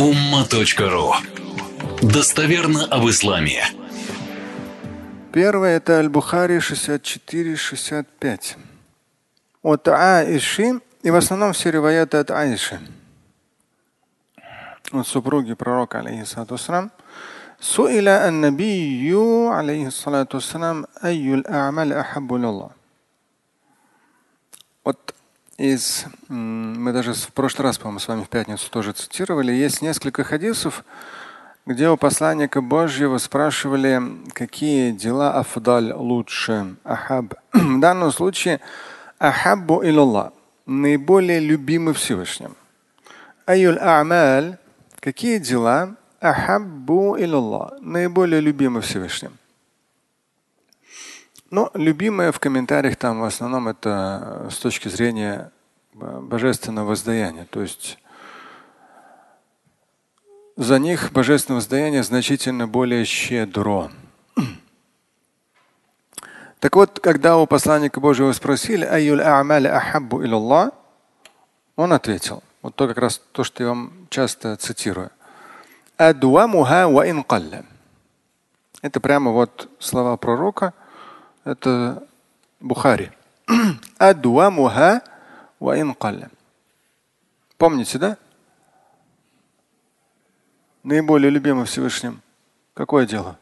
umma.ru Достоверно об исламе. Первое – это Аль-Бухари 64-65. От Аиши, и в основном все риваяты от Аиши. От супруги пророка, алейхиссалату ассалам. Суиля ан-набию, алейхиссалату ассалам, айюль а'маль ахаббу лиллах из, мы даже в прошлый раз, по-моему, с вами в пятницу тоже цитировали, есть несколько хадисов, где у посланника Божьего спрашивали, какие дела афдаль лучше, ахаб. В данном случае ахаббу илаллах, наиболее любимый Всевышним. Аюль а'маль, какие дела ахаббу илаллах, наиболее любимый Всевышним. Но любимое в комментариях там в основном это с точки зрения божественного воздаяния. То есть за них божественное воздаяние значительно более щедро. Так вот, когда у посланника Божьего спросили, он ответил, вот то как раз то, что я вам часто цитирую. Это прямо вот слова пророка, это Бухари. Помните, да? Наиболее любимый Всевышним. Какое дело?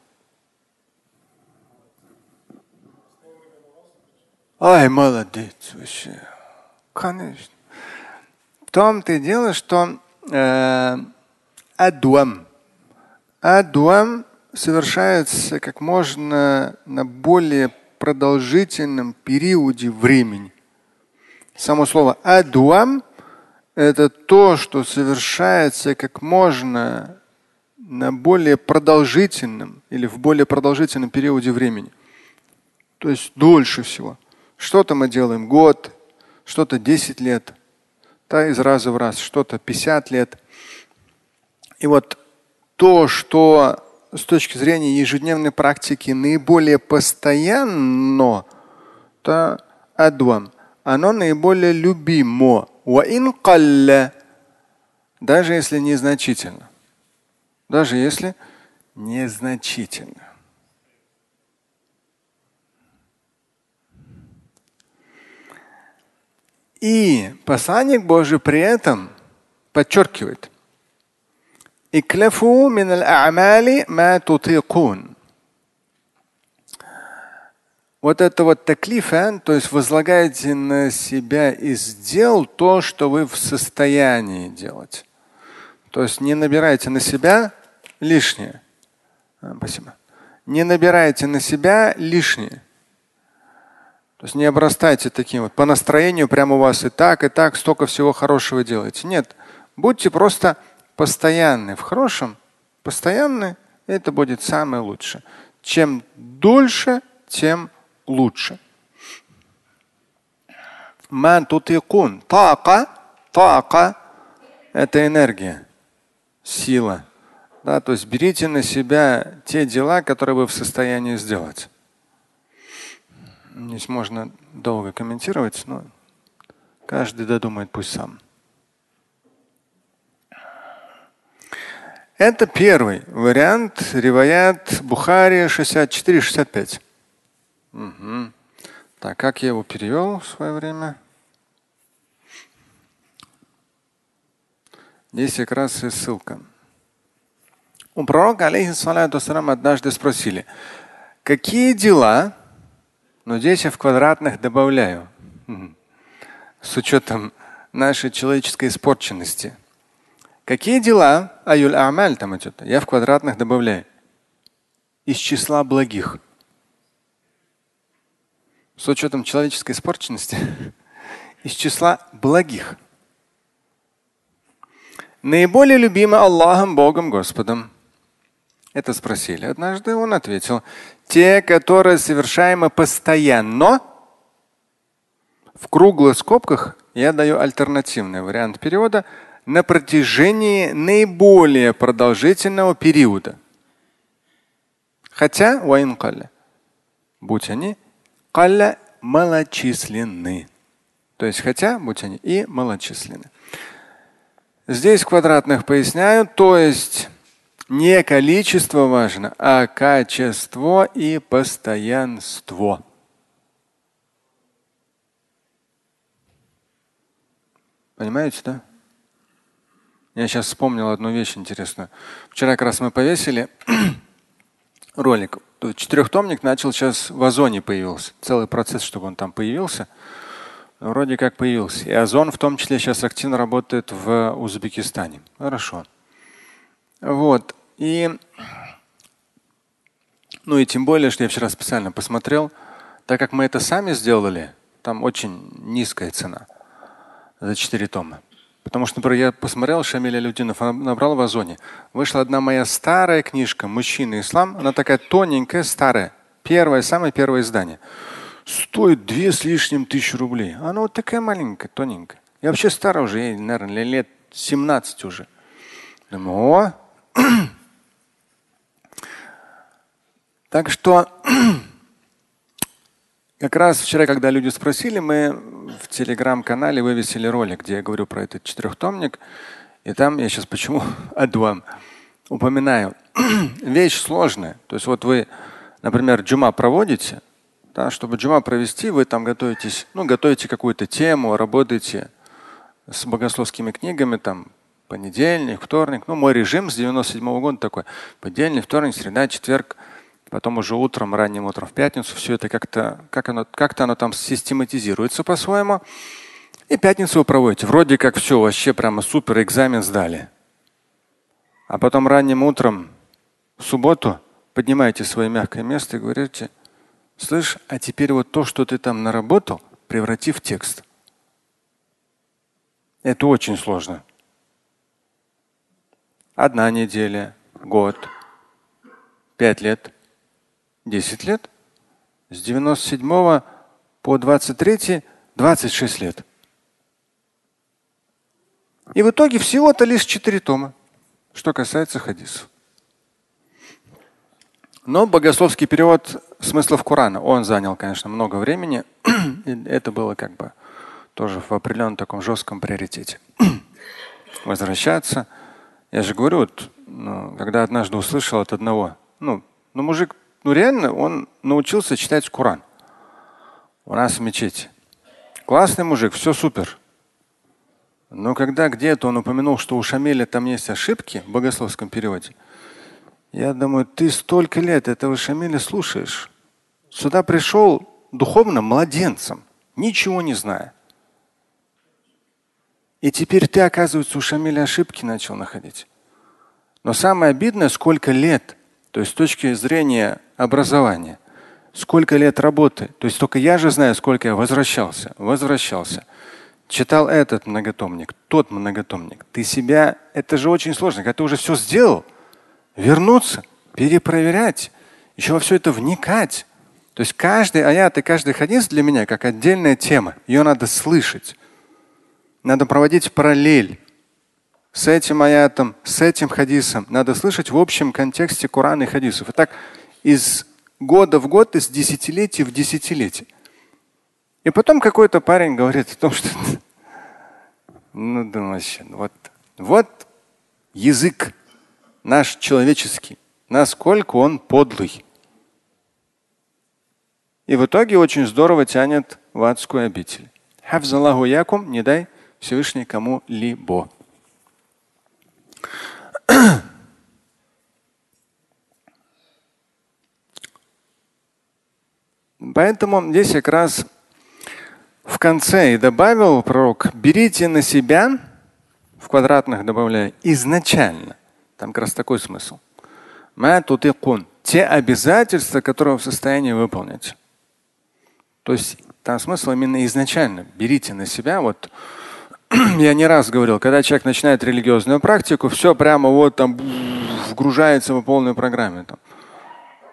Ай, молодец вообще. Конечно. В том-то и дело, что э, адуам. Адуам совершается как можно на более продолжительном периоде времени. Само слово адуам – это то, что совершается как можно на более продолжительном или в более продолжительном периоде времени. То есть дольше всего. Что-то мы делаем год, что-то 10 лет, да, из раза в раз, что-то 50 лет. И вот то, что с точки зрения ежедневной практики наиболее постоянно, то адвам, оно наиболее любимо. Даже если незначительно. Даже если незначительно. И посланник Божий при этом подчеркивает – اكلفوا من الأعمال ما تطيقون. Вот это вот таклифа, то есть возлагаете на себя из дел то, что вы в состоянии делать. То есть не набирайте на себя лишнее. А, спасибо. Не набирайте на себя лишнее. То есть не обрастайте таким вот по настроению прямо у вас и так, и так столько всего хорошего делаете. Нет. Будьте просто постоянный в хорошем, постоянный это будет самое лучшее. Чем дольше, тем лучше. Ман тутикун. Така. Така – это энергия, сила. Да, то есть берите на себя те дела, которые вы в состоянии сделать. Здесь можно долго комментировать, но каждый додумает пусть сам. Это первый вариант Риваят Бухари 64-65. Угу. Так, как я его перевел в свое время? Здесь как раз и ссылка. У пророка, алейхиссалату однажды спросили, какие дела, но здесь я в квадратных добавляю, с учетом нашей человеческой испорченности – Какие дела? Аюль амаль там идет. Я в квадратных добавляю. Из числа благих. С учетом человеческой испорченности. Из числа благих. Наиболее любимый Аллахом, Богом, Господом. Это спросили. Однажды он ответил, те, которые совершаемы постоянно, в круглых скобках я даю альтернативный вариант перевода – на протяжении наиболее продолжительного периода. Хотя калля, будь они калля малочисленны. То есть хотя, будь они и малочисленны. Здесь квадратных поясняют, то есть не количество важно, а качество и постоянство. Понимаете, да? Я сейчас вспомнил одну вещь интересную. Вчера как раз мы повесили ролик. Четырехтомник начал сейчас в Озоне появился. Целый процесс, чтобы он там появился. Вроде как появился. И Озон в том числе сейчас активно работает в Узбекистане. Хорошо. Вот. И, ну и тем более, что я вчера специально посмотрел, так как мы это сами сделали, там очень низкая цена за 4 тома. Потому что, например, я посмотрел Шамиля Людинов, набрал в Озоне. Вышла одна моя старая книжка «Мужчина и ислам». Она такая тоненькая, старая. Первое, самое первое издание. Стоит две с лишним тысячи рублей. Она вот такая маленькая, тоненькая. Я вообще старая уже, ей, наверное, лет 17 уже. Думаю, о. так что как раз вчера, когда люди спросили, мы в телеграм-канале вывесили ролик, где я говорю про этот четырехтомник. И там я сейчас почему адуам упоминаю. Вещь сложная. То есть вот вы, например, джума проводите, да, чтобы джума провести, вы там готовитесь, ну, готовите какую-то тему, работаете с богословскими книгами, там, понедельник, вторник. Ну, мой режим с 97 -го года такой. Понедельник, вторник, среда, четверг – потом уже утром, ранним утром в пятницу все это как-то как оно, как оно там систематизируется по-своему. И пятницу вы проводите. Вроде как все, вообще прямо супер, экзамен сдали. А потом ранним утром в субботу поднимаете свое мягкое место и говорите, слышь, а теперь вот то, что ты там наработал, преврати в текст. Это очень сложно. Одна неделя, год, пять лет – 10 лет. С 97 по 23 26 лет. И в итоге всего-то лишь 4 тома, что касается хадисов. Но богословский перевод смыслов Корана, он занял, конечно, много времени. Это было как бы тоже в определенном таком жестком приоритете. Возвращаться. Я же говорю, вот, ну, когда однажды услышал от одного, ну, ну мужик ну реально он научился читать Коран. У нас в мечети. Классный мужик, все супер. Но когда где-то он упомянул, что у Шамиля там есть ошибки в богословском переводе, я думаю, ты столько лет этого Шамиля слушаешь. Сюда пришел духовно младенцем, ничего не зная. И теперь ты, оказывается, у Шамиля ошибки начал находить. Но самое обидное, сколько лет, то есть с точки зрения образования. Сколько лет работы. То есть только я же знаю, сколько я возвращался, возвращался. Читал этот многотомник, тот многотомник. Ты себя, это же очень сложно. Когда ты уже все сделал, вернуться, перепроверять, еще во все это вникать. То есть каждый аят и каждый хадис для меня как отдельная тема. Ее надо слышать. Надо проводить параллель с этим аятом, с этим хадисом. Надо слышать в общем контексте Корана и хадисов. Итак, из года в год, из десятилетия в десятилетие. И потом какой-то парень говорит о том, что ну думаешь, вот, вот язык наш человеческий, насколько он подлый. И в итоге очень здорово тянет в адскую обитель. Хавзаллаху якум, не дай Всевышний кому-либо. Поэтому здесь как раз в конце и добавил пророк, берите на себя, в квадратных добавляю, изначально. Там как раз такой смысл. Те обязательства, которые вы в состоянии выполнить. То есть там смысл именно изначально. Берите на себя. Вот я не раз говорил, когда человек начинает религиозную практику, все прямо вот там вгружается по полной программе. Там.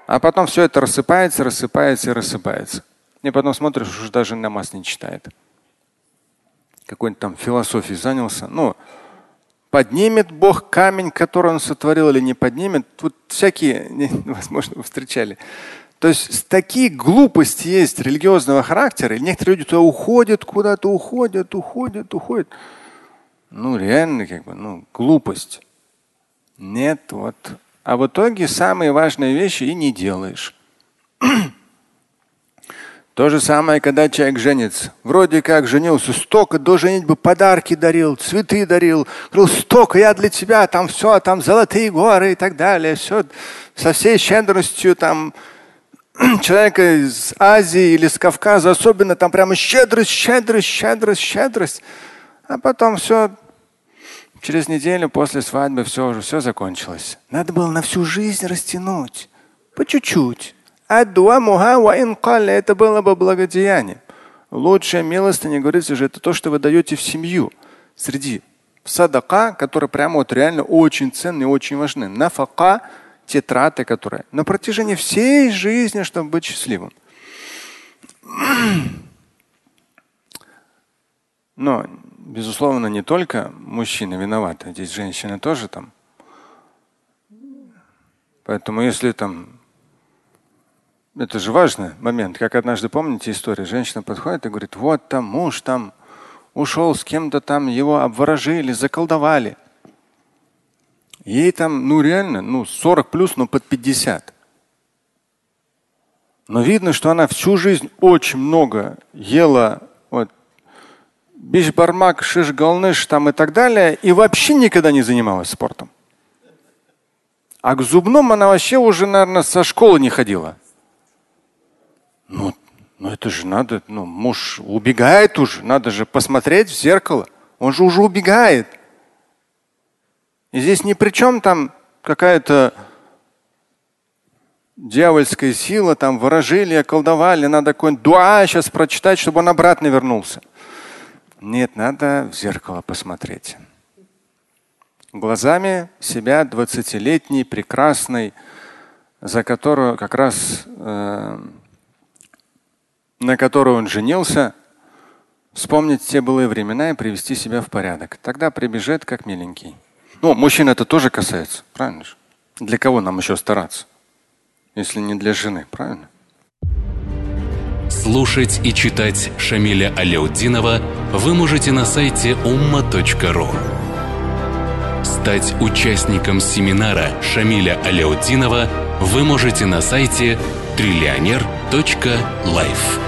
А потом все это рассыпается, рассыпается и рассыпается. И потом смотришь, уже даже намаз не читает. Какой-нибудь там философией занялся. Ну, поднимет Бог камень, который он сотворил, или не поднимет. Тут всякие, возможно, вы встречали. То есть такие глупости есть религиозного характера, и некоторые люди туда уходят, куда-то уходят, уходят, уходят. ну реально как бы, ну глупость. Нет, вот. А в итоге самые важные вещи и не делаешь. То же самое, когда человек женится. Вроде как женился, столько до женитьбы подарки дарил, цветы дарил. Говорил, столько я для тебя, там все, там золотые горы и так далее. Все со всей щедростью там человека из Азии или с Кавказа, особенно там прямо щедрость, щедрость, щедрость, щедрость. А потом все, через неделю после свадьбы все уже все закончилось. Надо было на всю жизнь растянуть. По чуть-чуть. Это было бы благодеяние. Лучшая милостыня, говорится же, это то, что вы даете в семью. Среди садака, которые прямо вот реально очень ценные, очень важны. Нафака, те траты, которые на протяжении всей жизни, чтобы быть счастливым. Но, безусловно, не только мужчины виноваты, здесь женщины тоже там. Поэтому если там это же важный момент. Как однажды помните историю, женщина подходит и говорит, вот там муж там ушел с кем-то там, его обворожили, заколдовали. Ей там, ну реально, ну 40 плюс, но под 50. Но видно, что она всю жизнь очень много ела вот, бишбармак, шиш-галныш там и так далее, и вообще никогда не занималась спортом. А к зубному она вообще уже, наверное, со школы не ходила. Ну, ну это же надо, ну, муж убегает уже, надо же посмотреть в зеркало. Он же уже убегает. И здесь ни при чем там какая-то дьявольская сила, там выражили, колдовали, надо какой-нибудь дуа сейчас прочитать, чтобы он обратно вернулся. Нет, надо в зеркало посмотреть. Глазами себя 20-летней, прекрасной, за которую как раз э, на которую он женился, вспомнить те былые времена и привести себя в порядок. Тогда прибежит как миленький. Ну, мужчин это тоже касается, правильно же? Для кого нам еще стараться, если не для жены, правильно? Слушать и читать Шамиля Аляутдинова вы можете на сайте umma.ru. Стать участником семинара Шамиля Аляутдинова вы можете на сайте триллионер.life.